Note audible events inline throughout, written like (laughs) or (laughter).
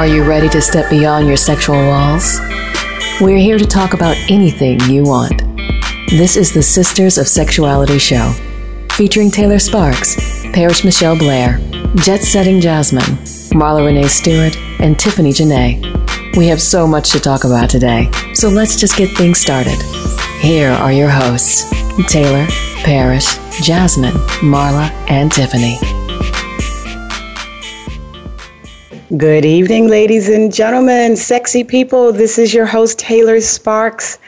Are you ready to step beyond your sexual walls? We're here to talk about anything you want. This is the Sisters of Sexuality show, featuring Taylor Sparks, Parrish Michelle Blair, Jet Setting Jasmine, Marla Renee Stewart, and Tiffany Janae. We have so much to talk about today, so let's just get things started. Here are your hosts, Taylor, Parrish, Jasmine, Marla, and Tiffany. Good evening, ladies and gentlemen, sexy people. This is your host, Taylor Sparks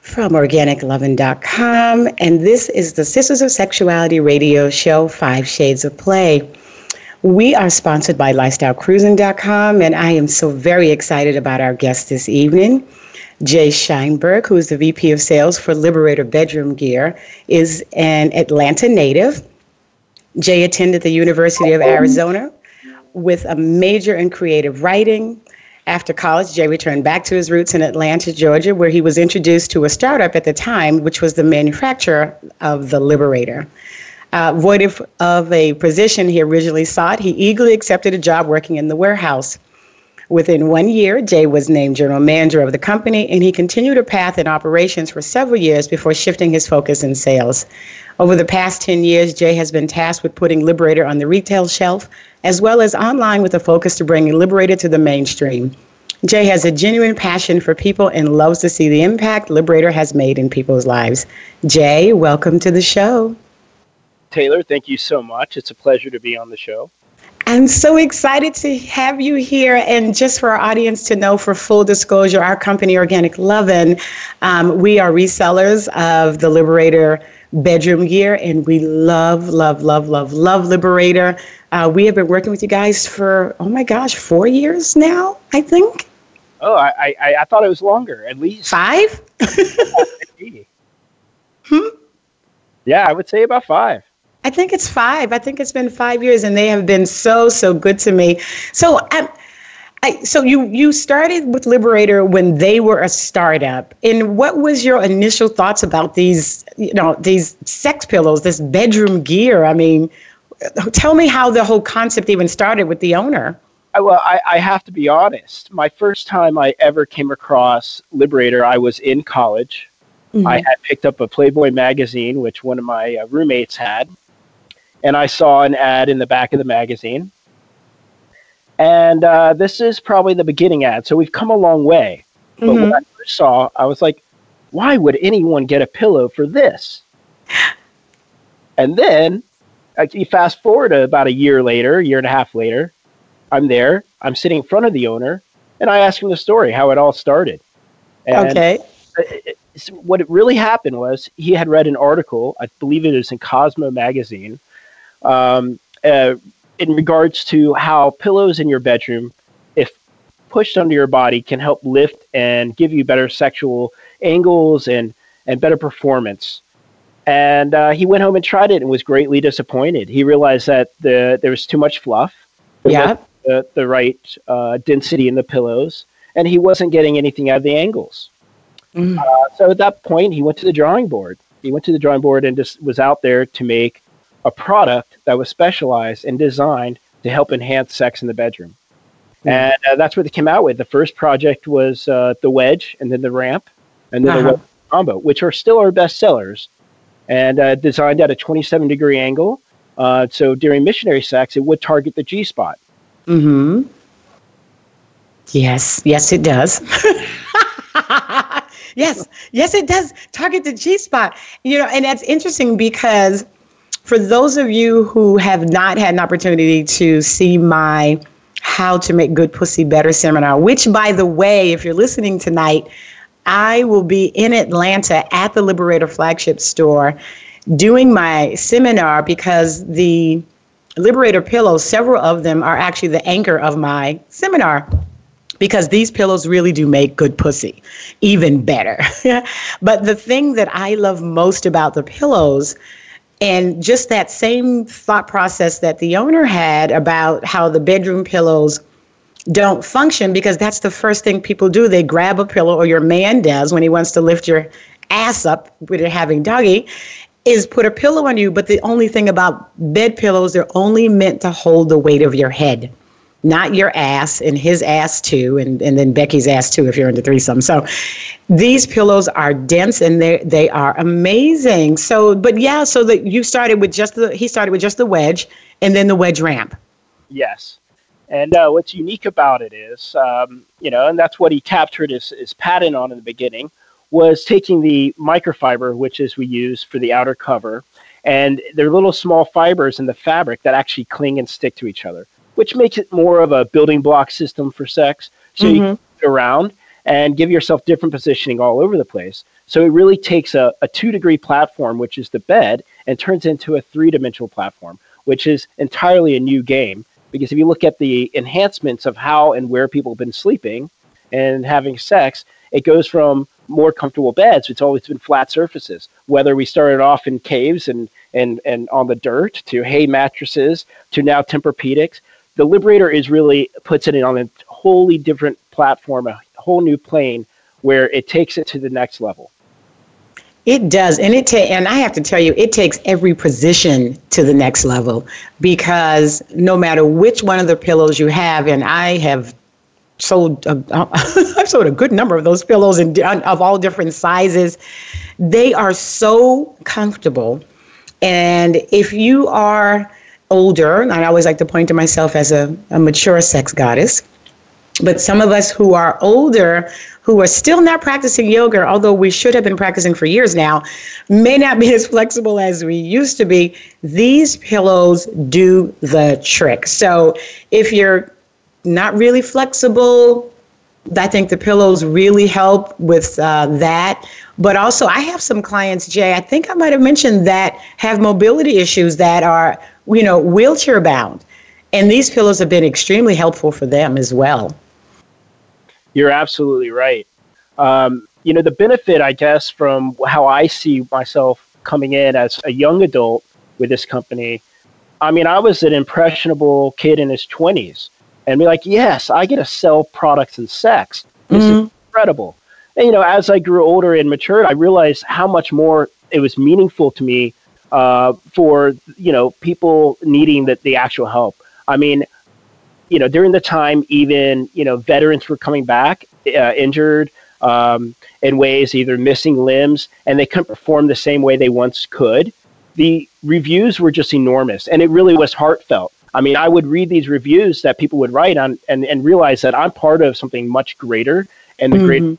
from OrganicLovin.com, and this is the Sisters of Sexuality radio show, Five Shades of Play. We are sponsored by LifestyleCruising.com, and I am so very excited about our guest this evening. Jay Scheinberg, who is the VP of Sales for Liberator Bedroom Gear, is an Atlanta native. Jay attended the University of Arizona with a major in creative writing. After college, Jay returned back to his roots in Atlanta, Georgia, where he was introduced to a startup at the time, which was the manufacturer of the Liberator. Uh, void of, of a position he originally sought, he eagerly accepted a job working in the warehouse. Within one year, Jay was named general manager of the company, and he continued a path in operations for several years before shifting his focus in sales. Over the past 10 years, Jay has been tasked with putting Liberator on the retail shelf, as well as online with a focus to bring Liberator to the mainstream. Jay has a genuine passion for people and loves to see the impact Liberator has made in people's lives. Jay, welcome to the show. Taylor, thank you so much. It's a pleasure to be on the show. I'm so excited to have you here. And just for our audience to know, for full disclosure, our company, Organic Lovin', um, we are resellers of the Liberator bedroom gear, and we love, love, love, love, love Liberator. Uh, we have been working with you guys for, oh my gosh, four years now, I think. Oh, I, I, I thought it was longer, at least. Five? (laughs) hmm? Yeah, I would say about five. I think it's five. I think it's been five years, and they have been so, so good to me. So, um, I, so you you started with Liberator when they were a startup, and what was your initial thoughts about these, you know, these sex pillows, this bedroom gear? I mean, tell me how the whole concept even started with the owner. Well, I, I have to be honest. My first time I ever came across Liberator, I was in college. Mm-hmm. I had picked up a Playboy magazine, which one of my uh, roommates had, and I saw an ad in the back of the magazine and uh, this is probably the beginning ad. So we've come a long way. But mm-hmm. when I first saw, I was like, why would anyone get a pillow for this? And then you fast forward to about a year later, year and a half later, I'm there. I'm sitting in front of the owner, and I ask him the story, how it all started. And okay. What it really happened was he had read an article, I believe it was in Cosmo magazine, um, uh, in regards to how pillows in your bedroom, if pushed under your body, can help lift and give you better sexual angles and, and better performance. And uh, he went home and tried it and was greatly disappointed. He realized that the, there was too much fluff, yeah. the, the right uh, density in the pillows, and he wasn't getting anything out of the angles. Mm. Uh, so at that point, he went to the drawing board. He went to the drawing board and just was out there to make a product that was specialized and designed to help enhance sex in the bedroom. Mm-hmm. And uh, that's what they came out with. The first project was uh, the wedge, and then the ramp, and then uh-huh. the combo, which are still our best sellers, and uh, designed at a 27 degree angle. Uh, so during missionary sex, it would target the G spot. Hmm. Yes. Yes, it does. (laughs) yes. Yes, it does target the G spot. You know, and that's interesting because for those of you who have not had an opportunity to see my How to Make Good Pussy Better seminar, which, by the way, if you're listening tonight, I will be in Atlanta at the Liberator flagship store doing my seminar because the Liberator pillows, several of them are actually the anchor of my seminar because these pillows really do make good pussy even better. (laughs) but the thing that I love most about the pillows and just that same thought process that the owner had about how the bedroom pillows don't function because that's the first thing people do. They grab a pillow, or your man does when he wants to lift your ass up when you're having doggy, is put a pillow on you. But the only thing about bed pillows, they're only meant to hold the weight of your head. not your ass and his ass too, and, and then Becky's ass too if you're into threesome. So these pillows are dense and they they are amazing. So, but yeah, so that you started with just the he started with just the wedge and then the wedge ramp. Yes. And uh, what's unique about it is, um, you know, and that's what he captured his, his patent on in the beginning, was taking the microfiber, which is we use for the outer cover, and they're little small fibers in the fabric that actually cling and stick to each other, which makes it more of a building block system for sex. So mm-hmm. you can around and give yourself different positioning all over the place. So it really takes a, a two degree platform, which is the bed, and turns into a three dimensional platform, which is entirely a new game. Because if you look at the enhancements of how and where people have been sleeping and having sex, it goes from more comfortable beds. It's always been flat surfaces. Whether we started off in caves and and and on the dirt to hay mattresses to now Tempur-Pedics, the Liberator is really puts it on a wholly different platform, a whole new plane where it takes it to the next level. It does, and it ta- and I have to tell you, it takes every position to the next level because no matter which one of the pillows you have, and I have sold a, (laughs) I've sold a good number of those pillows and of all different sizes. They are so comfortable, and if you are older, and I always like to point to myself as a, a mature sex goddess. But some of us who are older, who are still not practicing yoga, although we should have been practicing for years now, may not be (laughs) as flexible as we used to be. These pillows do the trick. So if you're not really flexible. I think the pillows really help with uh, that. But also, I have some clients, Jay, I think I might have mentioned that have mobility issues that are, you know, wheelchair bound. And these pillows have been extremely helpful for them as well. You're absolutely right. Um, you know, the benefit, I guess, from how I see myself coming in as a young adult with this company, I mean, I was an impressionable kid in his 20s and be like, yes, I get to sell products and sex. This mm-hmm. is incredible. And, you know, as I grew older and matured, I realized how much more it was meaningful to me uh, for, you know, people needing the, the actual help. I mean, you know, during the time, even, you know, veterans were coming back uh, injured um, in ways, either missing limbs, and they couldn't perform the same way they once could. The reviews were just enormous, and it really was heartfelt. I mean, I would read these reviews that people would write on and, and realize that I'm part of something much greater and the mm-hmm. great.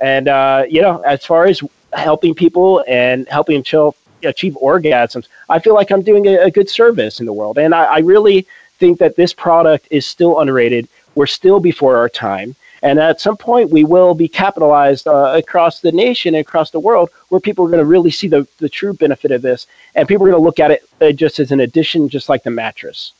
And, uh, you know, as far as helping people and helping them achieve orgasms, I feel like I'm doing a, a good service in the world. And I, I really think that this product is still underrated. We're still before our time. And at some point, we will be capitalized uh, across the nation and across the world where people are going to really see the, the true benefit of this. And people are going to look at it uh, just as an addition, just like the mattress.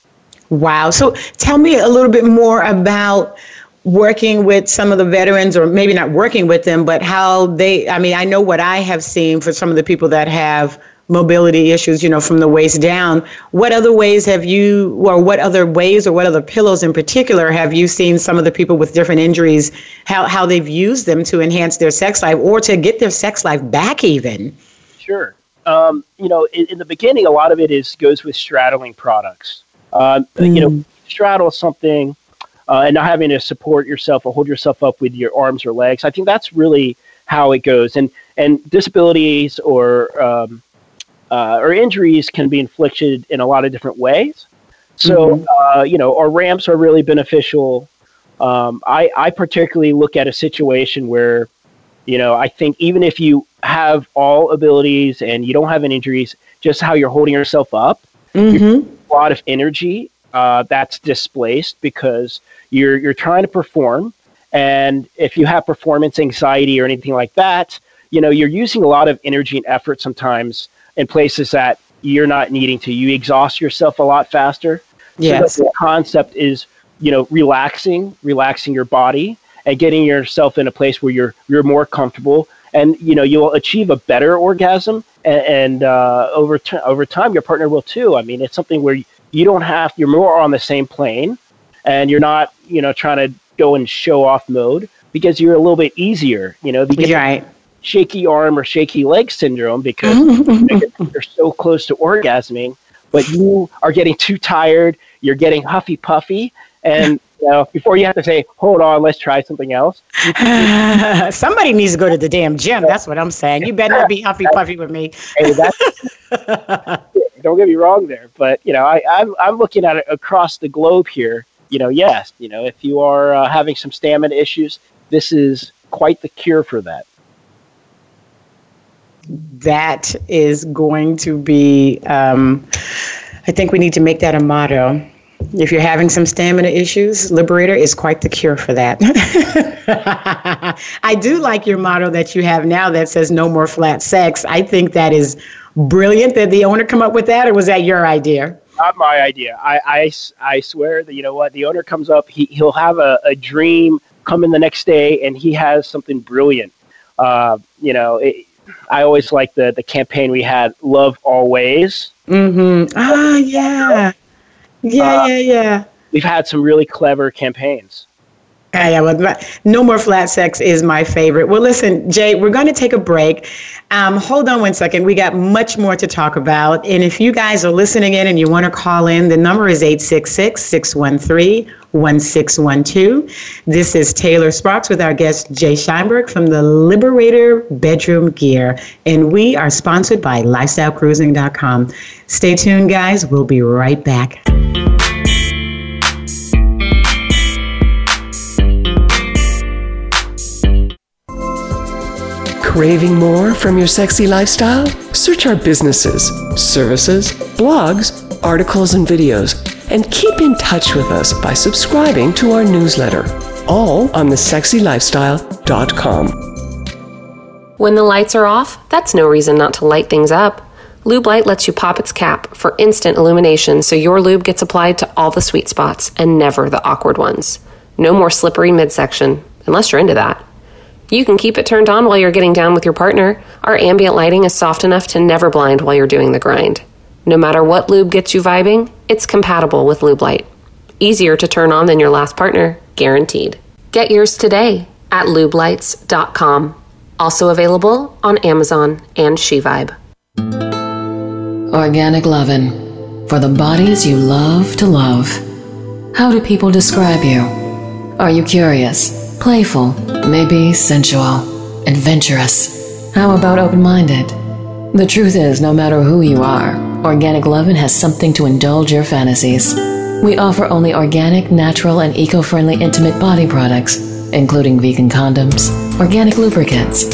Wow. So tell me a little bit more about working with some of the veterans or maybe not working with them but how they i mean i know what i have seen for some of the people that have mobility issues you know from the waist down what other ways have you or what other ways or what other pillows in particular have you seen some of the people with different injuries how, how they've used them to enhance their sex life or to get their sex life back even sure um, you know in, in the beginning a lot of it is goes with straddling products uh, mm. You know, mm. straddle something uh, and not having to support yourself or hold yourself up with your arms or legs. I think that's really how it goes. And and disabilities or um, uh, or injuries can be inflicted in a lot of different ways. So mm-hmm. uh, you know, our ramps are really beneficial. Um, I I particularly look at a situation where you know I think even if you have all abilities and you don't have any injuries, just how you're holding yourself up. Mm-hmm a lot of energy uh, that's displaced because you're you're trying to perform, and if you have performance anxiety or anything like that, you know you're using a lot of energy and effort sometimes in places that you're not needing to. You exhaust yourself a lot faster. Yes. So the concept is you know relaxing, relaxing your body, and getting yourself in a place where you're you're more comfortable and you know you'll achieve a better orgasm and, and uh, over t- over time your partner will too i mean it's something where you don't have you're more on the same plane and you're not you know trying to go in show off mode because you're a little bit easier you know because right. Shaky arm or shaky leg syndrome because (laughs) you're so close to orgasming but you are getting too tired you're getting huffy puffy And you know, before you have to say, "Hold on, let's try something else." (laughs) Somebody needs to go to the damn gym. That's what I'm saying. You better not be huffy puffy with me. hey, (laughs) don't get me wrong there, but you know, I, I'm I'm looking at it across the globe here. You know, yes, you know, if you are uh, having some stamina issues, this is quite the cure for that. That is going to be. Um, I think we need to make that a motto. If you're having some stamina issues, Liberator is quite the cure for that. (laughs) I do like your motto that you have now that says no more flat sex. I think that is brilliant. Did the owner come up with that, or was that your idea? Not my idea. I, I, I swear that, you know what, the owner comes up, he, he'll have a, a dream come in the next day, and he has something brilliant. Uh, you know, it, I always like the, the campaign we had, Love Always. Mm-hmm. Ah, yeah. Yeah, uh, yeah, yeah. We've had some really clever campaigns. Yeah, yeah, well, no more flat sex is my favorite. Well, listen, Jay, we're going to take a break. Um, hold on one second. We got much more to talk about. And if you guys are listening in and you want to call in, the number is 866 613 1612. This is Taylor Sparks with our guest Jay Scheinberg from the Liberator Bedroom Gear. And we are sponsored by LifestyleCruising.com. Stay tuned, guys. We'll be right back. Craving more from your sexy lifestyle? Search our businesses, services, blogs, articles, and videos, and keep in touch with us by subscribing to our newsletter, all on thesexylifestyle.com. When the lights are off, that's no reason not to light things up. Lube Light lets you pop its cap for instant illumination so your lube gets applied to all the sweet spots and never the awkward ones. No more slippery midsection, unless you're into that. You can keep it turned on while you're getting down with your partner. Our ambient lighting is soft enough to never blind while you're doing the grind. No matter what lube gets you vibing, it's compatible with Lube Light. Easier to turn on than your last partner, guaranteed. Get yours today at lubelights.com. Also available on Amazon and SheVibe. Organic Lovin' for the bodies you love to love. How do people describe you? Are you curious? Playful, maybe sensual, adventurous. How about open minded? The truth is, no matter who you are, Organic Lovin' has something to indulge your fantasies. We offer only organic, natural, and eco friendly intimate body products, including vegan condoms, organic lubricants,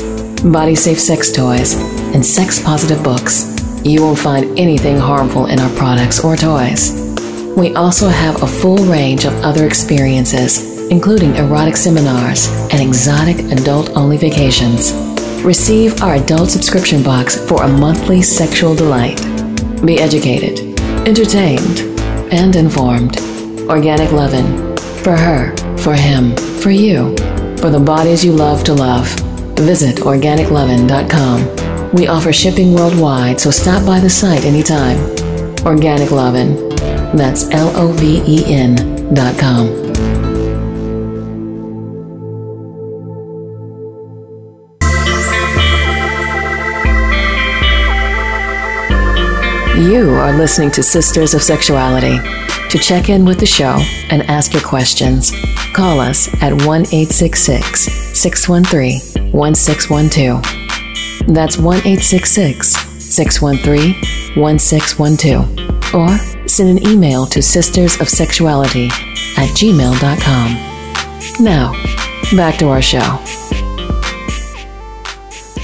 body safe sex toys, and sex positive books. You won't find anything harmful in our products or toys. We also have a full range of other experiences including erotic seminars and exotic adult only vacations. Receive our adult subscription box for a monthly sexual delight. Be educated, entertained, and informed. Organic Lovin'. For her, for him, for you, for the bodies you love to love. Visit organiclovin.com. We offer shipping worldwide, so stop by the site anytime. Organic Lovin'. That's L O V E N dot com. Are listening to Sisters of Sexuality. To check in with the show and ask your questions, call us at 1 866 613 1612. That's 1 866 613 1612. Or send an email to sistersofsexuality at gmail.com. Now, back to our show.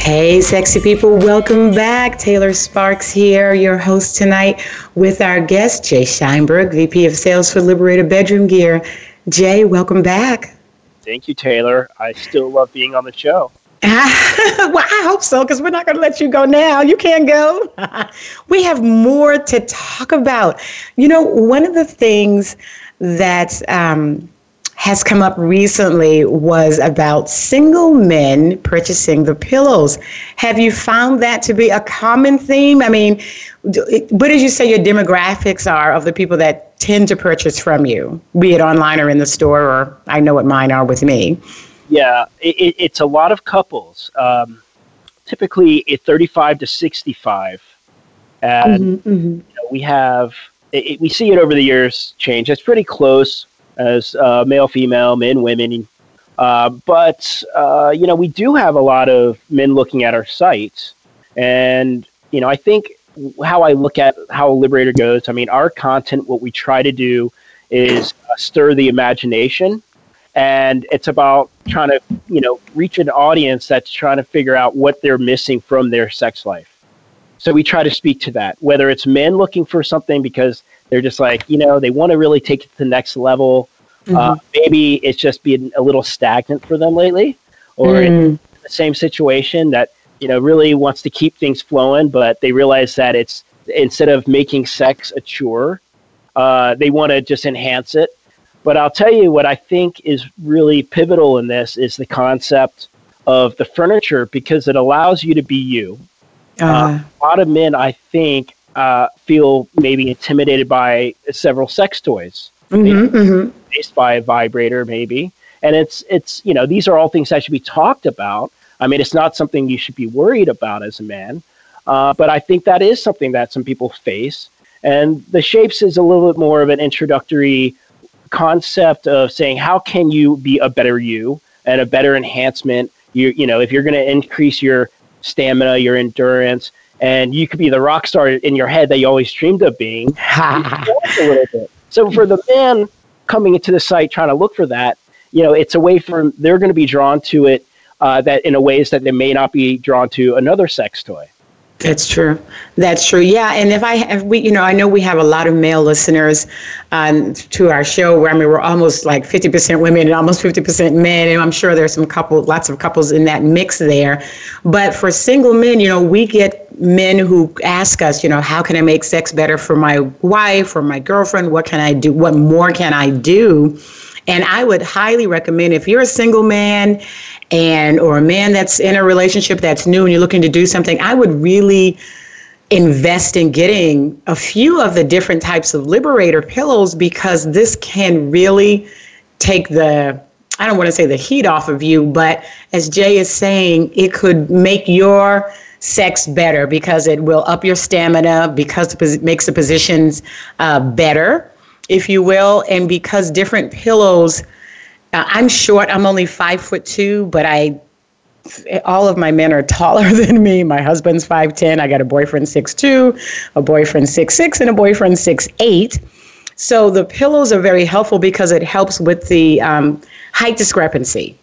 Hey, sexy people, welcome back. Taylor Sparks here, your host tonight, with our guest, Jay Scheinberg, VP of Sales for Liberator Bedroom Gear. Jay, welcome back. Thank you, Taylor. I still love being on the show. (laughs) well, I hope so, because we're not going to let you go now. You can't go. (laughs) we have more to talk about. You know, one of the things that um, has come up recently was about single men purchasing the pillows. Have you found that to be a common theme? I mean, what did you say your demographics are of the people that tend to purchase from you, be it online or in the store, or I know what mine are with me? Yeah, it, it's a lot of couples, um, typically at 35 to 65. And mm-hmm, mm-hmm. You know, we have, it, we see it over the years change. It's pretty close as uh, male, female, men, women. Uh, but uh, you know, we do have a lot of men looking at our site, and you know, I think how I look at how Liberator goes. I mean, our content, what we try to do is uh, stir the imagination, and it's about trying to you know reach an audience that's trying to figure out what they're missing from their sex life. So we try to speak to that, whether it's men looking for something because they're just like, you know, they want to really take it to the next level. Mm-hmm. Uh, maybe it's just been a little stagnant for them lately, or mm. in the same situation that, you know, really wants to keep things flowing, but they realize that it's instead of making sex a chore, uh, they want to just enhance it. But I'll tell you what I think is really pivotal in this is the concept of the furniture because it allows you to be you. Uh, uh, a lot of men, I think, uh, feel maybe intimidated by several sex toys, mm-hmm, mm-hmm. based by a vibrator, maybe. And it's it's you know these are all things that should be talked about. I mean, it's not something you should be worried about as a man, uh, but I think that is something that some people face. And the shapes is a little bit more of an introductory concept of saying how can you be a better you and a better enhancement. You you know if you're going to increase your stamina, your endurance, and you could be the rock star in your head that you always dreamed of being. (laughs) so for the man coming into the site trying to look for that, you know, it's a way for they're going to be drawn to it uh, that in a ways that they may not be drawn to another sex toy. That's true. That's true. Yeah, and if I if we, you know, I know we have a lot of male listeners um, to our show. Where I mean, we're almost like fifty percent women and almost fifty percent men, and I'm sure there's some couple, lots of couples in that mix there. But for single men, you know, we get men who ask us, you know, how can I make sex better for my wife or my girlfriend? What can I do? What more can I do? And I would highly recommend if you're a single man and or a man that's in a relationship that's new and you're looking to do something, I would really invest in getting a few of the different types of liberator pillows because this can really take the I don't want to say the heat off of you, but as Jay is saying, it could make your sex better because it will up your stamina because it makes the positions uh, better, if you will, and because different pillows uh, I'm short. I'm only five foot two, but I all of my men are taller (laughs) than me. My husband's 5'10. I got a boyfriend 6'2, a boyfriend 6'6, and a boyfriend 6'8. So the pillows are very helpful because it helps with the um, height discrepancy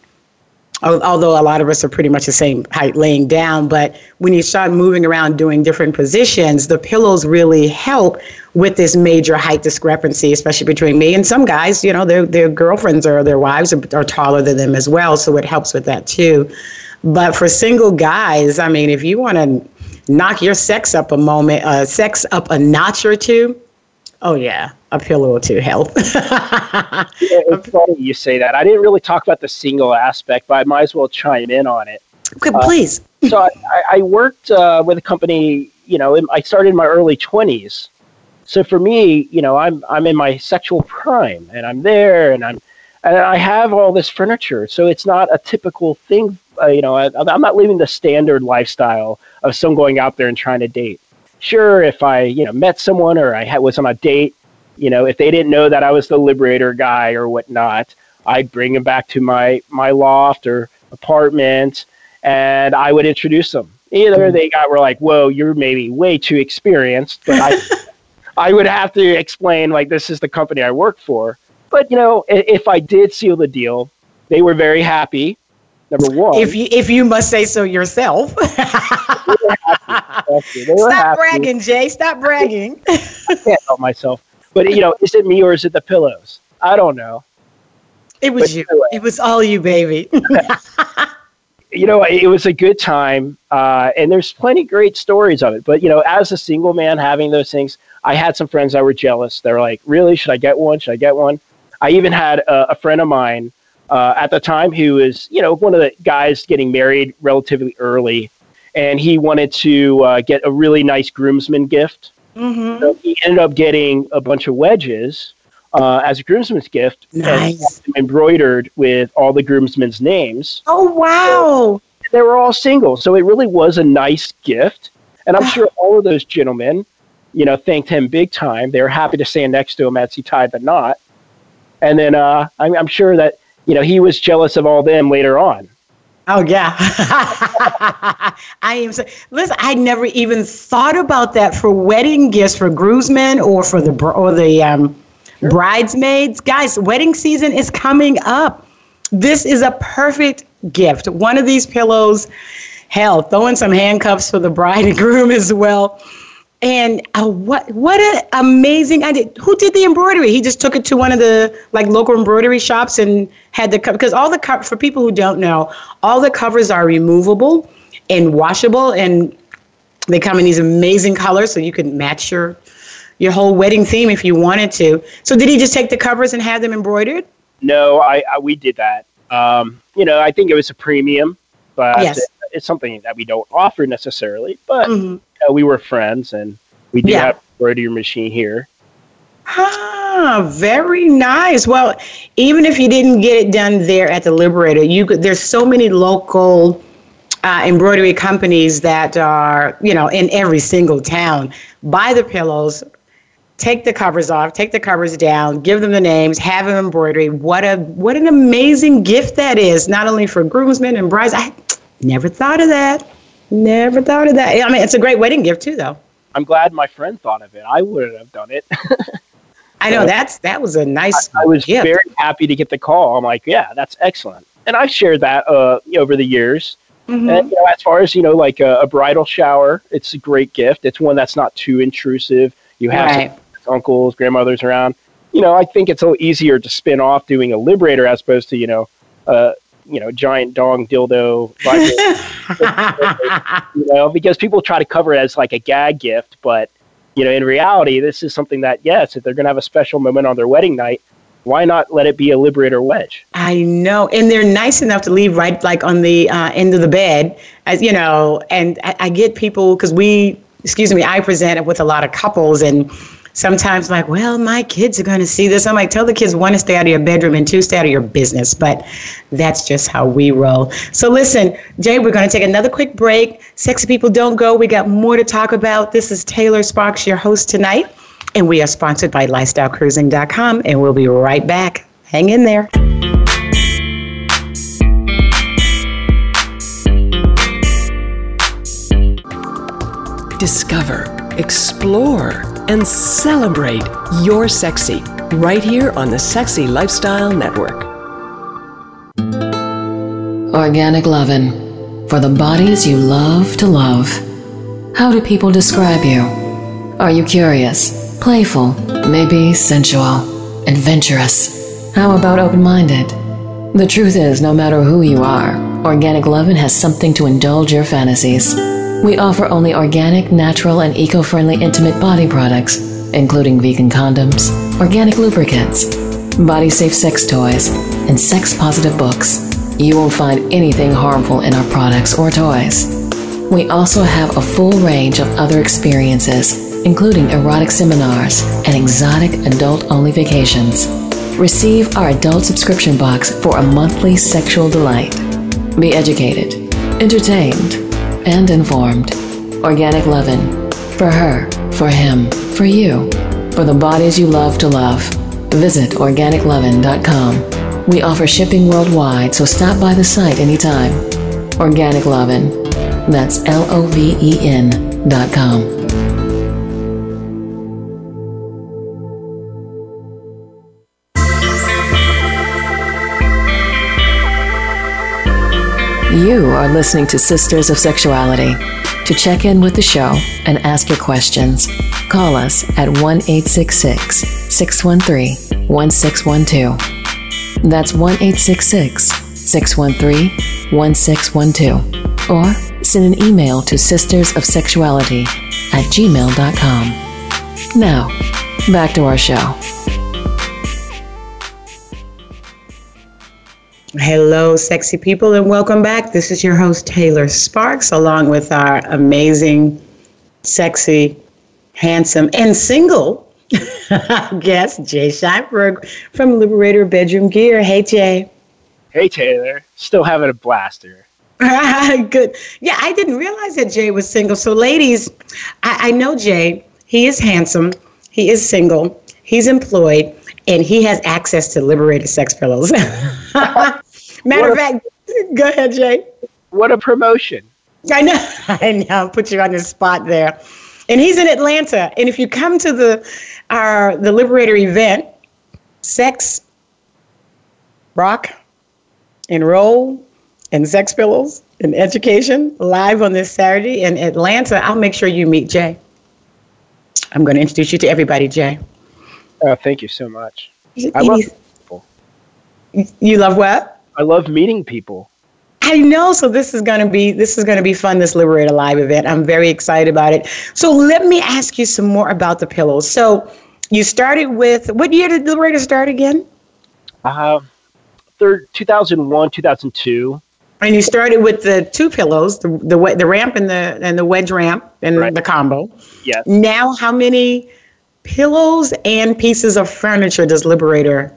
although a lot of us are pretty much the same height laying down but when you start moving around doing different positions the pillows really help with this major height discrepancy especially between me and some guys you know their their girlfriends or their wives are, are taller than them as well so it helps with that too. But for single guys i mean if you want to knock your sex up a moment uh, sex up a notch or two oh yeah a pillow to health. (laughs) yeah, it's funny you say that. I didn't really talk about the single aspect, but I might as well chime in on it. Okay, uh, please. so I, I worked uh, with a company. You know, I started in my early twenties. So for me, you know, I'm I'm in my sexual prime, and I'm there, and I'm and I have all this furniture. So it's not a typical thing. Uh, you know, I, I'm not living the standard lifestyle of someone going out there and trying to date. Sure, if I you know met someone or I had, was on a date you know, if they didn't know that I was the liberator guy or whatnot, I'd bring them back to my my loft or apartment, and I would introduce them. Either mm-hmm. they got were like, "Whoa, you're maybe way too experienced," but I, (laughs) I would have to explain like this is the company I work for. But you know, if I did seal the deal, they were very happy. Number one, if you if you must say so yourself. Stop happy. bragging, Jay. Stop bragging. (laughs) I can't help myself. But you know, is it me or is it the pillows? I don't know. It was but you. Anyway. It was all you, baby. (laughs) you know, it was a good time, uh, and there's plenty great stories of it. But you know, as a single man having those things, I had some friends that were jealous. They were like, "Really? Should I get one? Should I get one?" I even had a, a friend of mine uh, at the time who was, you know, one of the guys getting married relatively early, and he wanted to uh, get a really nice groomsman gift. Mm-hmm. So he ended up getting a bunch of wedges uh, as a groomsman's gift, nice. embroidered with all the groomsmen's names. Oh wow! So they were all single, so it really was a nice gift. And I'm sure all of those gentlemen, you know, thanked him big time. They were happy to stand next to him as he tied the knot. And then uh, I'm, I'm sure that you know he was jealous of all them later on. Oh yeah, (laughs) I am. So, listen, I never even thought about that for wedding gifts for groomsmen or for the or the um, sure. bridesmaids. Guys, wedding season is coming up. This is a perfect gift. One of these pillows, hell, throw in some handcuffs for the bride and groom as well. And uh, what what an amazing idea! Who did the embroidery? He just took it to one of the like local embroidery shops and had the cover because all the co- for people who don't know, all the covers are removable and washable, and they come in these amazing colors, so you can match your your whole wedding theme if you wanted to. So did he just take the covers and have them embroidered? No, I, I we did that. Um, you know, I think it was a premium, but yes. it, it's something that we don't offer necessarily. But mm-hmm. We were friends, and we do yeah. have embroidery machine here. Ah, very nice. Well, even if you didn't get it done there at the Liberator, you could. There's so many local uh, embroidery companies that are, you know, in every single town. Buy the pillows, take the covers off, take the covers down, give them the names, have them embroidery. What a what an amazing gift that is, not only for groomsmen and brides. I never thought of that. Never thought of that. I mean, it's a great wedding gift too, though. I'm glad my friend thought of it. I wouldn't have done it. (laughs) I know that's that was a nice. I, I was gift. very happy to get the call. I'm like, yeah, that's excellent. And I've shared that uh, over the years. Mm-hmm. And you know, as far as you know, like a, a, bridal shower, it's a great gift. It's one that's not too intrusive. You have right. uncles, grandmothers around. You know, I think it's a little easier to spin off doing a liberator as opposed to you know, uh, you know, giant dong dildo. (laughs) you know, because people try to cover it as like a gag gift, but you know, in reality, this is something that yes, if they're going to have a special moment on their wedding night, why not let it be a liberator wedge? I know, and they're nice enough to leave right like on the uh, end of the bed, as you know. And I, I get people because we, excuse me, I present it with a lot of couples, and sometimes like, well, my kids are going to see this. I'm like, tell the kids one to stay out of your bedroom and two stay out of your business. But that's just how we roll. So listen, Jay, we're going to take another quick break. Sexy people don't go. We got more to talk about. This is Taylor Sparks, your host tonight. And we are sponsored by lifestylecruising.com, and we'll be right back. Hang in there. Discover, explore, and celebrate your sexy right here on the Sexy Lifestyle Network. Organic Lovin' for the bodies you love to love. How do people describe you? Are you curious? Playful, maybe sensual, adventurous. How about open minded? The truth is, no matter who you are, Organic Lovin' has something to indulge your fantasies. We offer only organic, natural, and eco friendly intimate body products, including vegan condoms, organic lubricants, body safe sex toys, and sex positive books. You won't find anything harmful in our products or toys. We also have a full range of other experiences including erotic seminars and exotic adult only vacations. Receive our adult subscription box for a monthly sexual delight. Be educated, entertained, and informed. Organic Lovin'. For her, for him, for you, for the bodies you love to love. Visit organiclovin.com. We offer shipping worldwide, so stop by the site anytime. Organic Lovin'. That's L O V E N dot com. Are listening to Sisters of Sexuality. To check in with the show and ask your questions, call us at 1 866 613 1612. That's 1 866 613 1612. Or send an email to sistersofsexuality at gmail.com. Now, back to our show. Hello, sexy people, and welcome back. This is your host, Taylor Sparks, along with our amazing, sexy, handsome, and single (laughs) guest, Jay Scheinberg from Liberator Bedroom Gear. Hey, Jay. Hey, Taylor. Still having a blaster. (laughs) Good. Yeah, I didn't realize that Jay was single. So, ladies, I, I know Jay. He is handsome. He is single. He's employed and he has access to liberated sex pillows. (laughs) Matter of fact, go ahead, Jay. What a promotion. I know. (laughs) I know. Put you on the spot there. And he's in Atlanta. And if you come to the our the Liberator event, sex, rock, and roll, and sex pillows and education live on this Saturday in Atlanta, I'll make sure you meet Jay. I'm going to introduce you to everybody, Jay. Oh, thank you so much. I love people. You love what? I love meeting people. I know. So this is gonna be this is gonna be fun. This Liberator Live event. I'm very excited about it. So let me ask you some more about the pillows. So you started with what year did Liberator start again? Uh, third 2001, 2002. And you started with the two pillows, the the, the ramp and the and the wedge ramp and right. the combo. Yes. Now, how many pillows and pieces of furniture does Liberator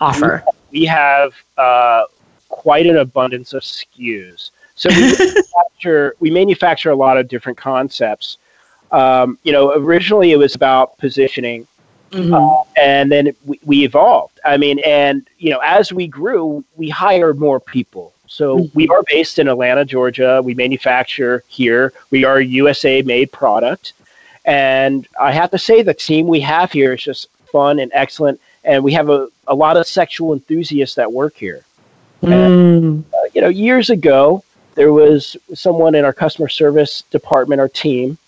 offer? We have uh, quite an abundance of SKUs. So we (laughs) manufacture, we manufacture a lot of different concepts. Um, you know, originally it was about positioning, mm-hmm. uh, and then we, we, evolved. I mean, and you know, as we grew, we hired more people. So mm-hmm. we are based in Atlanta, Georgia. We manufacture here. We are USA made product. And I have to say, the team we have here is just fun and excellent. And we have a, a lot of sexual enthusiasts that work here. Mm. And, uh, you know, years ago, there was someone in our customer service department or team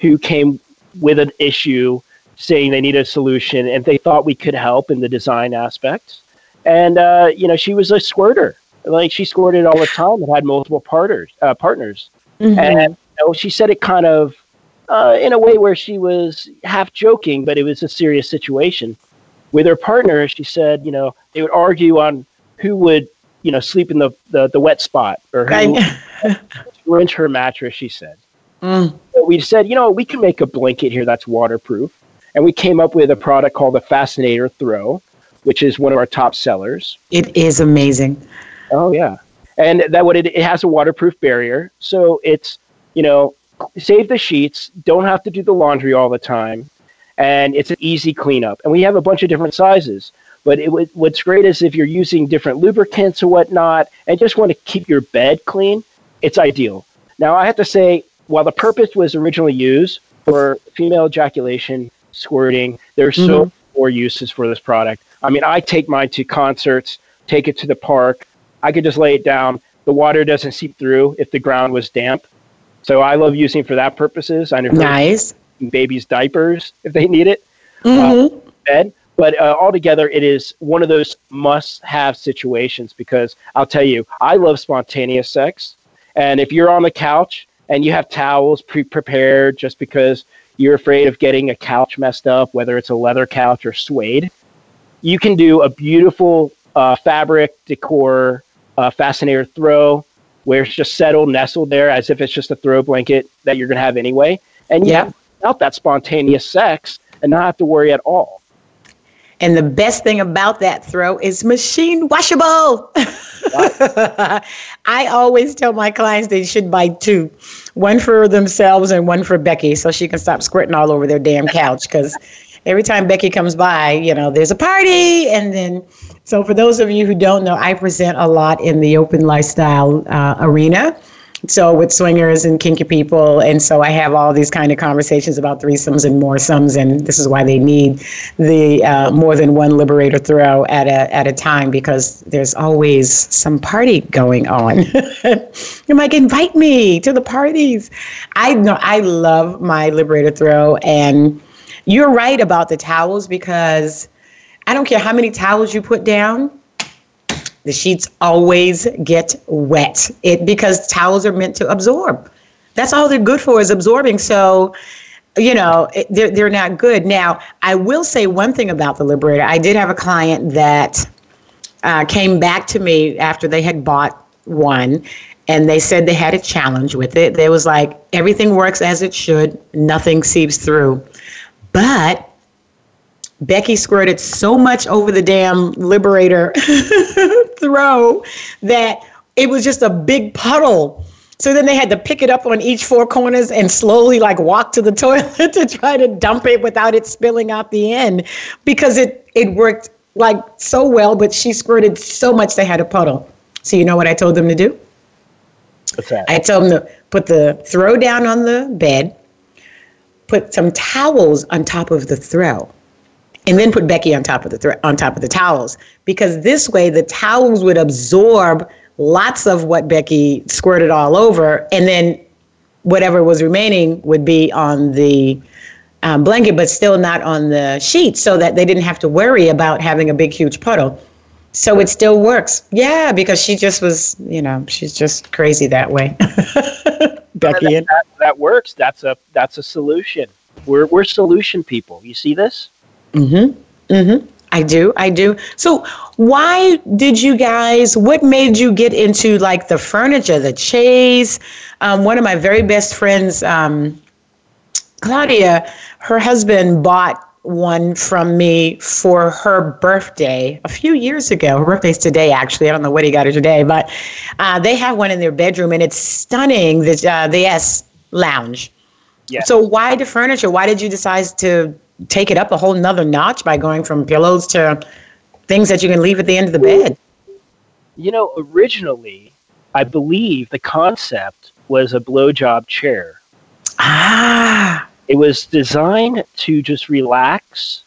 who came with an issue saying they needed a solution and they thought we could help in the design aspect. And, uh, you know, she was a squirter. Like she squirted all the time and had multiple partners. Uh, partners. Mm-hmm. And you know, she said it kind of uh, in a way where she was half joking, but it was a serious situation. With her partner, she said, you know, they would argue on who would, you know, sleep in the, the, the wet spot or who (laughs) would rinse her mattress, she said. Mm. So we said, you know, we can make a blanket here that's waterproof. And we came up with a product called the Fascinator Throw, which is one of our top sellers. It is amazing. Oh, yeah. And that what it, it has a waterproof barrier. So it's, you know, save the sheets, don't have to do the laundry all the time, and it's an easy cleanup. And we have a bunch of different sizes. But it, what's great is if you're using different lubricants or whatnot and just want to keep your bed clean, it's ideal. Now, I have to say, while the purpose was originally used for female ejaculation, squirting, there's mm-hmm. so more uses for this product. I mean, I take mine to concerts, take it to the park. I could just lay it down. The water doesn't seep through if the ground was damp. So I love using for that purposes. I know nice babies' diapers if they need it. Mm-hmm. Uh, bed. But uh, altogether, it is one of those must-have situations because I'll tell you, I love spontaneous sex, and if you're on the couch and you have towels pre-prepared just because you're afraid of getting a couch messed up, whether it's a leather couch or suede, you can do a beautiful uh, fabric decor uh, fascinator throw where it's just settled, nestled there as if it's just a throw blanket that you're going to have anyway. And you yeah. out that spontaneous sex and not have to worry at all. And the best thing about that throw is machine washable. (laughs) I always tell my clients they should buy two one for themselves and one for Becky so she can stop squirting all over their damn couch because every time Becky comes by, you know, there's a party. And then, so for those of you who don't know, I present a lot in the open lifestyle uh, arena. So with swingers and kinky people, and so I have all these kind of conversations about threesomes and more sums, and this is why they need the uh, more than one liberator throw at a at a time because there's always some party going on. (laughs) You're like, invite me to the parties. I know I love my liberator throw, and you're right about the towels because I don't care how many towels you put down, the sheets always get wet. It because towels are meant to absorb. That's all they're good for is absorbing. So, you know, it, they're they're not good. Now, I will say one thing about the Liberator. I did have a client that uh, came back to me after they had bought one and they said they had a challenge with it. They was like, everything works as it should, nothing seeps through. But Becky squirted so much over the damn Liberator (laughs) throw that it was just a big puddle. So then they had to pick it up on each four corners and slowly like walk to the (laughs) toilet to try to dump it without it spilling out the end because it it worked like so well, but she squirted so much they had a puddle. So you know what I told them to do? I told them to put the throw down on the bed, put some towels on top of the throw, and then put Becky on top of the thro- on top of the towels because this way the towels would absorb lots of what Becky squirted all over, and then whatever was remaining would be on the um, blanket, but still not on the sheet, so that they didn't have to worry about having a big, huge puddle. So it still works. Yeah, because she just was, you know, she's just crazy that way. (laughs) Becky. That, that, that works. That's a that's a solution. We're we're solution people. You see this? Mm-hmm. Mm-hmm. I do. I do. So why did you guys? What made you get into like the furniture, the chaise? Um, one of my very best friends, um, Claudia, her husband bought one from me for her birthday a few years ago. Her birthday's today, actually. I don't know what he got her today, but uh, they have one in their bedroom, and it's stunning. The uh, the Esse Lounge. Yes. So why the furniture? Why did you decide to take it up a whole nother notch by going from pillows to things that you can leave at the end of the bed? You know, originally, I believe the concept was a blowjob chair. Ah. It was designed to just relax,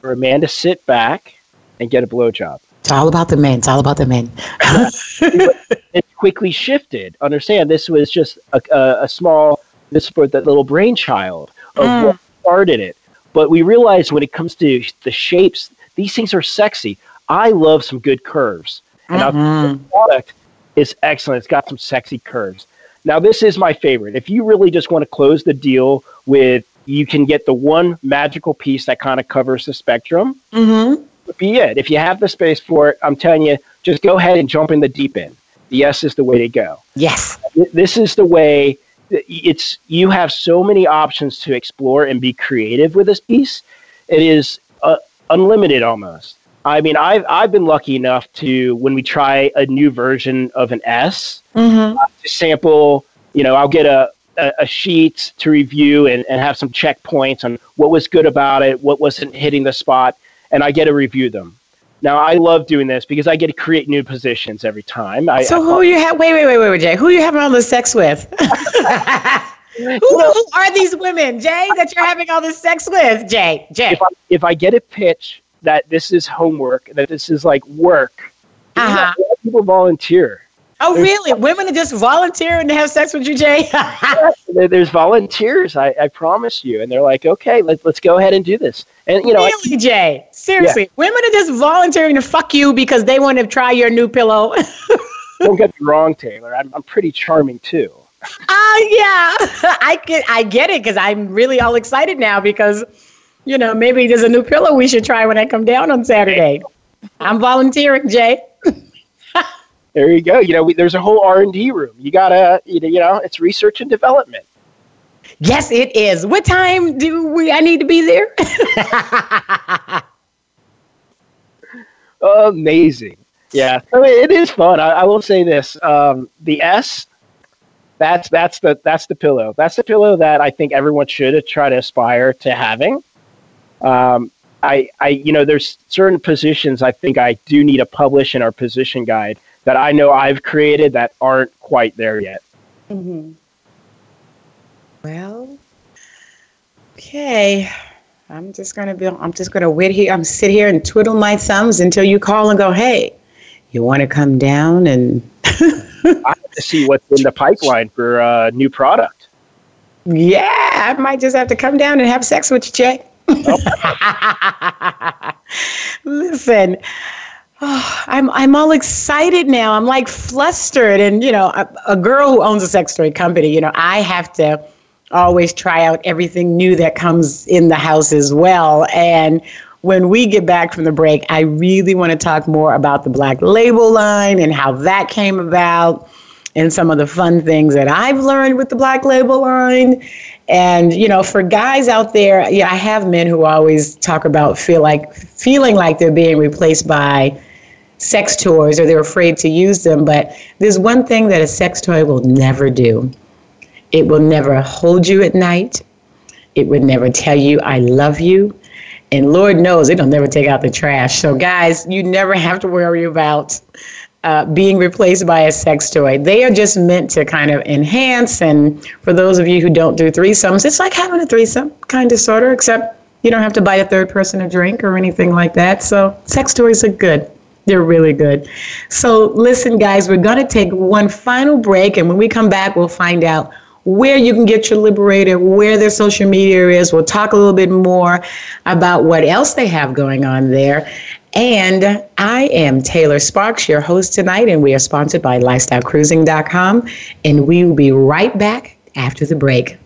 for a man to sit back and get a blowjob. It's all about the men. It's all about the men. (laughs) it quickly shifted. Understand, this was just a, a, a small, this was that little brainchild of Mm. what started it. But we realized when it comes to the shapes, these things are sexy. I love some good curves. And our Mhm. product is excellent. It's got some sexy curves. Now, this is my favorite. If you really just want to close the deal with, you can get the one magical piece that kind of covers the spectrum. Mm-hmm. Be it. If you have the space for it, I'm telling you, just go ahead and jump in the deep end. The Esse is the way to go. Yes. This is the way. It's you have so many options to explore and be creative with this piece. It is uh, unlimited almost. I mean, I've I've been lucky enough to when we try a new version of an Esse, Mm-hmm. to sample, you know, I'll get a, a, a sheet to review and, and have some checkpoints on what was good about it, what wasn't hitting the spot, and I get to review them. Now, I love doing this because I get to create new positions every time. I, So I- who you have? Wait, wait, wait, wait, wait, Jay. Who you having all this sex with? (laughs) who, who are these women, Jay, that you're having all this sex with, Jay? Jay. if I, if I get a pitch that this is homework, that this is like work, Uh-huh. people volunteer. Oh, really? Women are just volunteering to have sex with you, Jay? (laughs) There's volunteers, I, I promise you, and they're like, okay, let's let's go ahead and do this. And you know, I- really, Jay? Seriously, women are just volunteering to fuck you because they want to try your new pillow. (laughs) don't get me wrong, Taylor. I'm, I'm pretty charming too. Ah, yeah, (laughs) I get, I get it because I'm really all excited now because, you know, maybe there's a new pillow we should try when I come down on Saturday. I'm volunteering, Jay. (laughs) There you go. You know, we, there's a whole R and D room. You gotta, you know, you know, it's research and development. Yes, it is. What time do we? I need to be there. (laughs) Amazing. Yeah, I mean, it is fun. I, I will say this: um, the Esse, that's that's the that's the pillow. That's the pillow that I think everyone should try to aspire to having. Um, I, I, you know, there's certain positions I think I do need to publish in our position guide that I know I've created that aren't quite there yet. Well, okay. I'm just gonna be. I'm just gonna wait here. I'm sit here and twiddle my thumbs until you call and go, "Hey, you want to come down and?" (laughs) I have to see what's in the pipeline for uh, new product. Yeah, I might just have to come down and have sex with you, Jay. Listen, oh, I'm I'm all excited now. I'm like flustered, and you know, a, a girl who owns a sex toy company, you know, I have to always try out everything new that comes in the house as well. And when we get back from the break, I really want to talk more about the Black Label line and how that came about and some of the fun things that I've learned with the Black Label line. And you know, for guys out there, yeah, I have men who always talk about feel like feeling like they're being replaced by sex toys or they're afraid to use them. But there's one thing that a sex toy will never do it will never hold you at night, it would never tell you, I love you. And Lord knows it'll never take out the trash. So, guys, you never have to worry about uh, being replaced by a sex toy. They are just meant to kind of enhance. And for those of you who don't do threesomes, it's like having a threesome, kind of, sort of, except you don't have to buy a third person a drink or anything like that. So, sex toys are good. They're really good. So, listen, guys, we're going to take one final break. And when we come back, we'll find out where you can get your Liberator, where their social media is. We'll talk a little bit more about what else they have going on there. And I am Taylor Sparks, your host tonight, and we are sponsored by LifestyleCruising.com. And we will be right back after the break.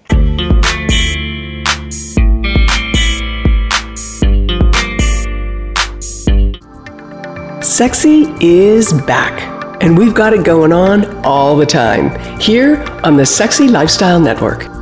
Sexy is back and we've got it going on all the time here on the Sexy Lifestyle Network.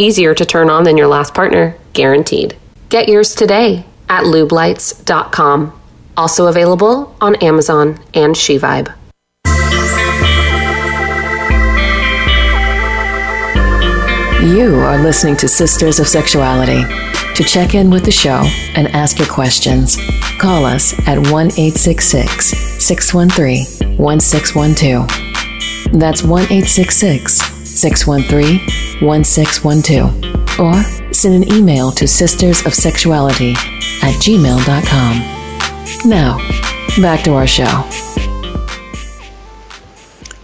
Easier to turn on than your last partner, guaranteed. Get yours today at lubelights.com. Also available on Amazon and SheVibe. You are listening to Sisters of Sexuality. To check in with the show and ask your questions, call us at 1 866 613 1612. That's 1 866 613 1612. Or send an email to sistersofsexuality at gmail.com. Now, back to our show.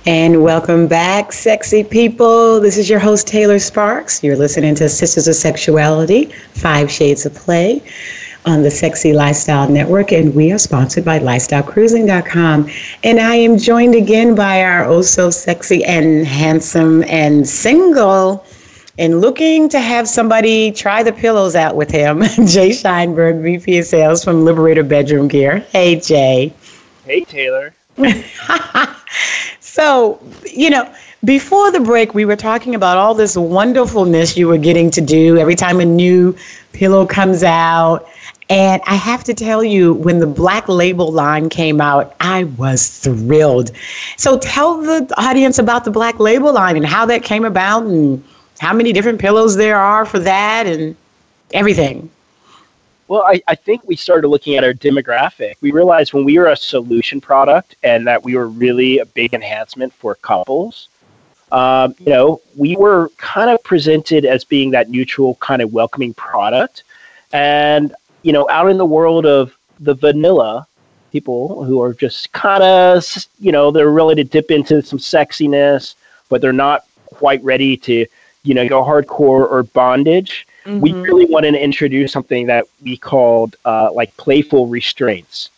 And welcome back, sexy people. This is your host, Taylor Sparks. You're listening to Sisters of Sexuality, Five Shades of Play on the Sexy Lifestyle Network, and we are sponsored by LifestyleCruising.com. And I am joined again by our oh so sexy and handsome and single and looking to have somebody try the pillows out with him, (laughs) Jay Scheinberg, VP of Sales from Liberator Bedroom Gear. Hey, Jay. Hey, Taylor. (laughs) So, you know, before the break, we were talking about all this wonderfulness you were getting to do every time a new pillow comes out. And I have to tell you, when the Black Label line came out, I was thrilled. So tell the audience about the Black Label line and how that came about and how many different pillows there are for that and everything. Well, I, I think we started looking at our demographic. We realized when we were a solution product and that we were really a big enhancement for couples, um, you know, we were kind of presented as being that neutral, kind of welcoming product. And, you know, out in the world of the vanilla people who are just kind of, you know, they're ready to dip into some sexiness, but they're not quite ready to, you know, go hardcore or bondage Mm-hmm. We really wanted to introduce something that we called uh, like playful restraints.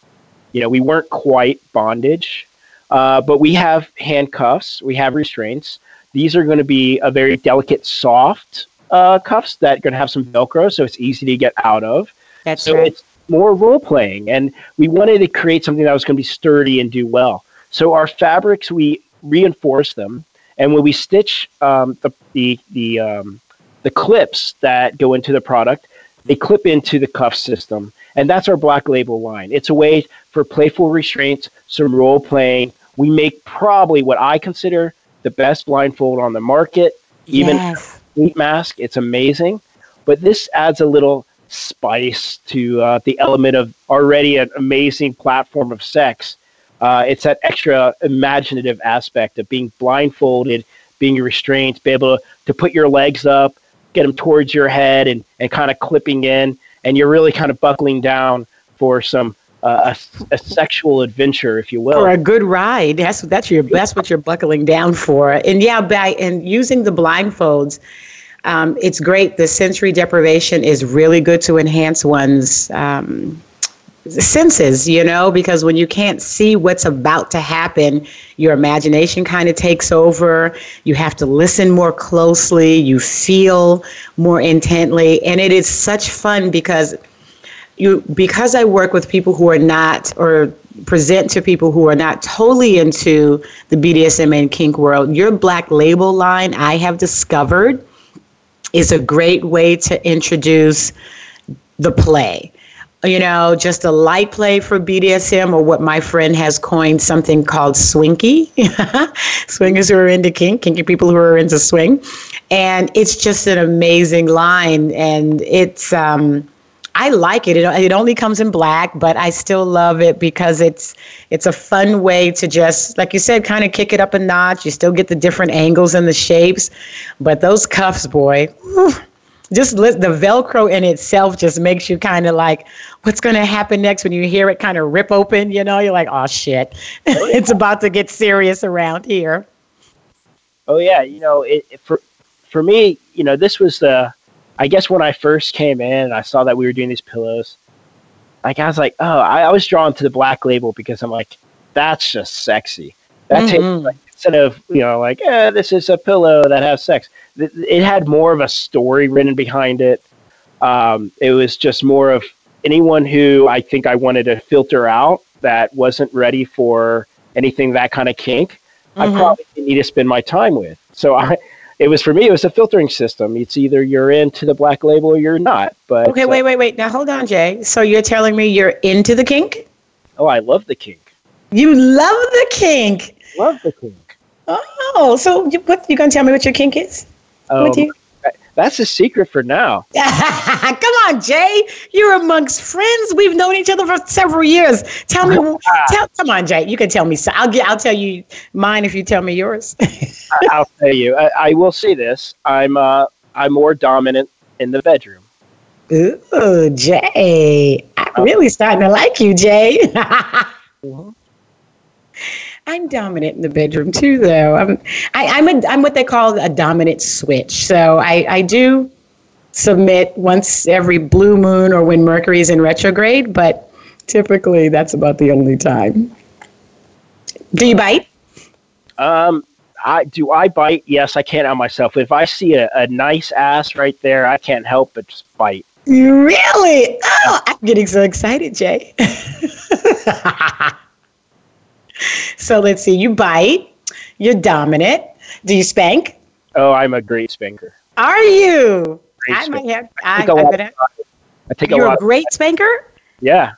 You know, we weren't quite bondage, uh, but we have handcuffs, we have restraints. These are going to be a very delicate, soft uh, cuffs that are going to have some Velcro, so it's easy to get out of. That's so right. it's more role playing, and we wanted to create something that was going to be sturdy and do well. So our fabrics, we reinforce them And when we stitch um, the the the um, the clips that go into the product, they clip into the cuff system, and that's our black label line. It's a way for playful restraints, some role playing. We make probably what I consider the best blindfold on the market. Even Yes. mask, it's amazing. But this adds a little spice to uh, the element of already an amazing platform of sex. Uh, it's that extra imaginative aspect of being blindfolded, being restrained, be able to, to put your legs up, get them towards your head, and, and kind of clipping in. And you're really kind of buckling down for some uh, a, a sexual adventure, if you will. for a good ride. That's that's your that's what you're buckling down for. And yeah, by and using the blindfolds, um, it's great. The sensory deprivation is really good to enhance one's um, senses. You know, because when you can't see what's about to happen, your imagination kind of takes over. You have to listen more closely. You feel more intently, and it is such fun because you because I work with people who are not or present to people who are not totally into the BDSM and kink world, your black label line I have discovered is a great way to introduce the play. You know, just a light play for BDSM, or what my friend has coined something called swinky. (laughs) Swingers who are into kink, kinky people who are into swing. And it's just an amazing line. And it's, um, I like it. it. It only comes in black, but I still love it because it's it's a fun way to just, like you said, kind of kick it up a notch. You still get the different angles and the shapes, but those cuffs, boy, whew, just li- the Velcro in itself just makes you kind of like, what's going to happen next when you hear it kind of rip open? You know, you're like, (laughs) oh shit, it's about to get serious around here. Oh yeah, you know, it, it- for for me, you know, this was the I guess when I first came in and I saw that we were doing these pillows, like I was like, oh, I, I was drawn to the black label because I'm like, that's just sexy. That takes Mhm. like instead of you know like, eh, this is a pillow that has sex. th- It had more of a story written behind it. Um, it was just more of anyone who I think I wanted to filter out that wasn't ready for anything that kind of kink. I Mhm. probably didn't need to spend my time with. So I, it was for me. It was a filtering system. It's either you're into the black label or you're not. But Okay, uh, wait, wait, wait. Now hold on, Jay. So you're telling me you're into the kink? oh, I love the kink. You love the kink. Love the kink. Oh, so you, what you gonna tell me what your kink is? Um, What do you- that's a secret for now. (laughs) Come on, Jay. You're amongst friends. We've known each other for several years. Tell me. (laughs) tell, come on, Jay. You can tell me. So I'll get. I'll tell you mine if you tell me yours. (laughs) I'll tell you. I, I will say this. I'm uh, I'm more dominant in the bedroom. Ooh, Jay. I'm really starting to like you, Jay. I'm dominant in the bedroom too, though. I'm I, I'm a I'm what they call a dominant switch. So I I do submit once every blue moon or when Mercury is in retrograde, but typically that's about the only time. Do you bite? Um, I do. I bite. Yes, I can't out myself. If I see a, a nice ass right there, I can't help but just bite. Really? Oh, I'm getting so excited, Jay. (laughs) so let's see. You bite. You're dominant. Do you spank? Oh, I'm a great spanker. Are you? Great I might spanker. have. I I, take a lot. I take you're lot. a great spanker. yeah.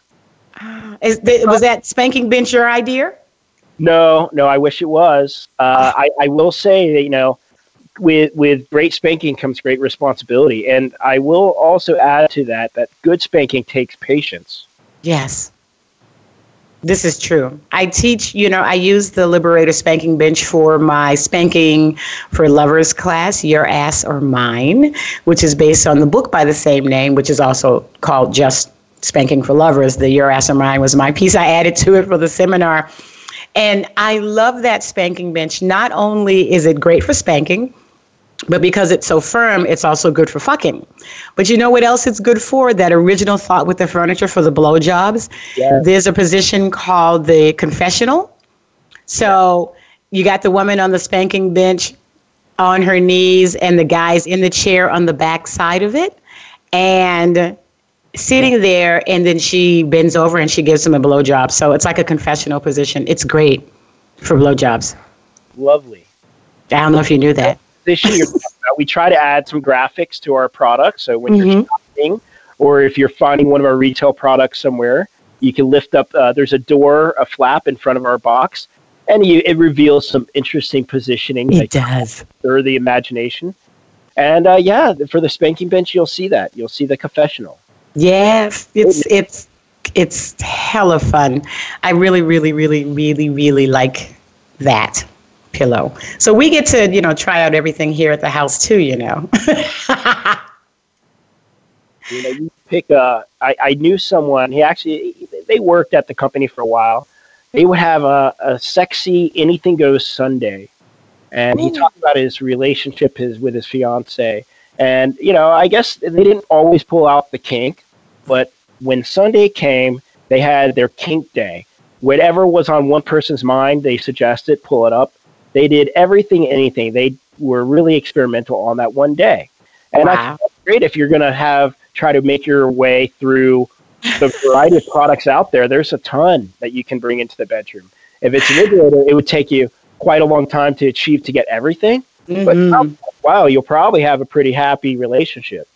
Is the, was that spanking bench your idea? No, no. I wish it was. Uh, I I will say that you know, with with great spanking comes great responsibility, and I will also add to that that good spanking takes patience. Yes. This is true. I teach, you know, I use the Liberator Spanking Bench for my spanking for lovers class, Your Ass or Mine, which is based on the book by the same name, which is also called Just Spanking for Lovers. The Your Ass or Mine was my piece I added to it for the seminar. And I love that spanking bench. Not only is it great for spanking, but because it's so firm, it's also good for fucking. But you know what else it's good for? That original thought with the furniture for the blowjobs. Yes. There's a position called the confessional. So you got the woman on the spanking bench on her knees, and the guy's in the chair on the back side of it, and sitting there, and then she bends over and she gives him a blowjob. So it's like a confessional position. It's great for blowjobs. Lovely. I don't know if you knew that. You're talking about. We try to add some graphics to our products. So when you're Mhm. shopping, or if you're finding one of our retail products somewhere, you can lift up. Uh, there's a door, a flap in front of our box, and you, it reveals some interesting positioning It does. stir the imagination. And uh, yeah, for the spanking bench, you'll see that. You'll see the confessional. Yes, it's it's it's hella fun. I really, really, really, really, really like that pillow. So we get to you know try out everything here at the house too. You know. (laughs) You know, you pick a. I, I knew someone. He actually they worked at the company for a while. They would have a, a sexy anything goes Sunday, and he talked about his relationship his with his fiance. And you know, I guess they didn't always pull out the kink, but when Sunday came, they had their kink day. Whatever was on one person's mind, they suggested pull it up. They did everything, anything. They were really experimental on that one day. And I Wow. think that's great if you're going to have try to make your way through the (laughs) variety of products out there. There's a ton that you can bring into the bedroom. If it's an vibrator, it would take you quite a long time to achieve to get everything. But Mhm. wow, you'll probably have a pretty happy relationship.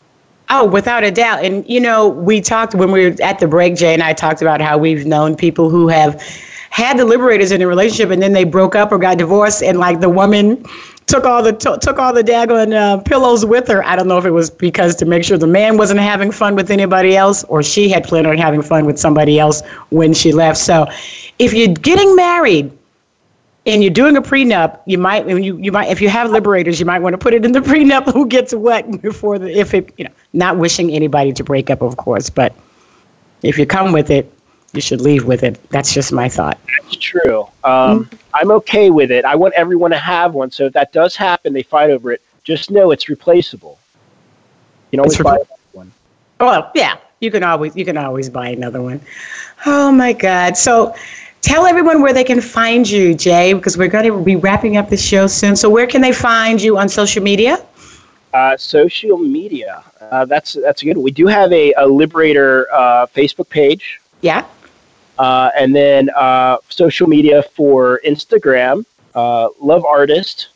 Oh, without a doubt. And, you know, we talked when we were at the break, Jay and I talked about how we've known people who have had the liberators in a relationship and then they broke up or got divorced and like the woman took all the to- took all the daggone uh, pillows with her. I don't know if it was because to make sure the man wasn't having fun with anybody else or she had planned on having fun with somebody else when she left. So, if you're getting married and you're doing a prenup, you might you you might if you have liberators, you might want to put it in the (laughs) prenup who gets what before the if it you know not wishing anybody to break up, of course, but if you come with it, you should leave with it. That's just my thought. That's true. Um, I'm okay with it. I want everyone to have one. So if that does happen, they fight over it. Just know it's replaceable. You can always It's buy one. Well, yeah, you can always you can always buy another one. Oh my God! So. Tell everyone where they can find you, Jay, because we're going to be wrapping up the show soon. So, where can they find you on social media? Uh, social media. Uh, that's that's good. We do have a, a Liberator uh, Facebook page, Yeah. Uh, and then uh, social media for Instagram. Uh, Love Artist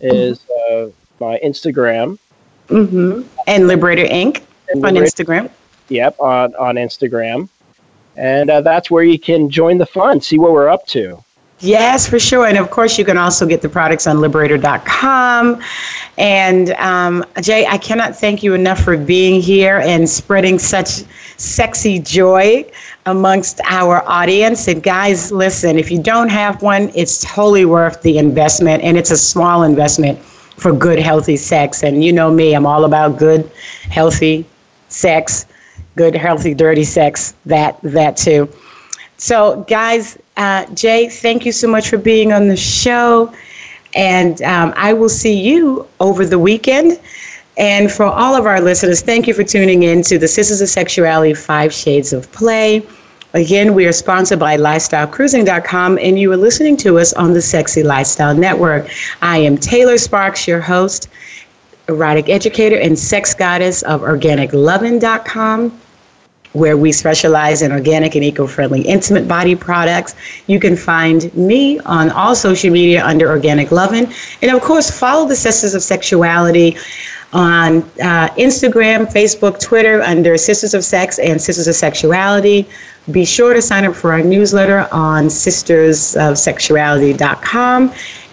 is uh, my Instagram. Mm-hmm. And Liberator Inc. And on Liberator- Instagram. Yep, on on Instagram, and uh, that's where you can join the fun, see what we're up to. Yes, for sure. And of course, you can also get the products on liberator.com. And um, Jay, I cannot thank you enough for being here and spreading such sexy joy amongst our audience. And guys, listen, if you don't have one, it's totally worth the investment. And it's a small investment for good, healthy sex. And you know me, I'm all about good, healthy sex, good, healthy, dirty sex, that, that too. So, guys, uh, Jay, thank you so much for being on the show. And um, I will see you over the weekend. And for all of our listeners, thank you for tuning in to the Sisters of Sexuality Five Shades of Play. Again, we are sponsored by LifestyleCruising.com, and you are listening to us on the Sexy Lifestyle Network. I am Taylor Sparks, your host, erotic educator, and sex goddess of OrganicLovin.com where we specialize in organic and eco-friendly intimate body products. You can find me on all social media under Organic Lovin'. And of course, follow the Sisters of Sexuality on uh, Instagram, Facebook, Twitter under Sisters of Sex and Sisters of Sexuality. Be sure to sign up for our newsletter on sistersofsexuality.com.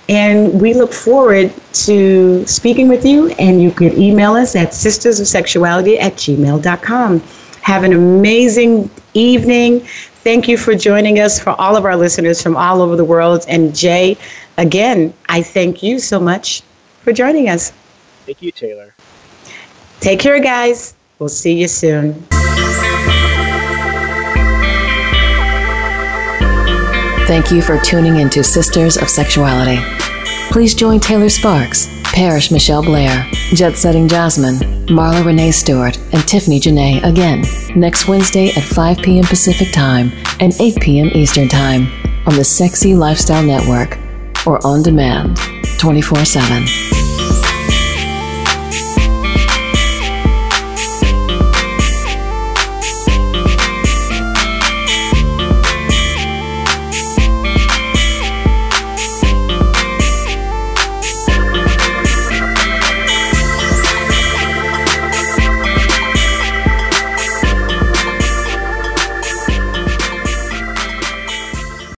And we look forward to speaking with you. And you can email us at sistersofsexuality at gmail.com. Have an amazing evening. Thank you for joining us for all of our listeners from all over the world. And Jay, again, I thank you so much for joining us. Thank you, Taylor. Take care, guys. We'll see you soon. Thank you for tuning into Sisters of Sexuality. Please join Taylor Sparks, Parish Michelle Blair, Jet Setting Jasmine, Marla Renee Stewart, and Tiffany Janae again next Wednesday at 5 p.m. Pacific Time and 8 p.m. Eastern Time on the Sexy Lifestyle Network or on demand 24 7.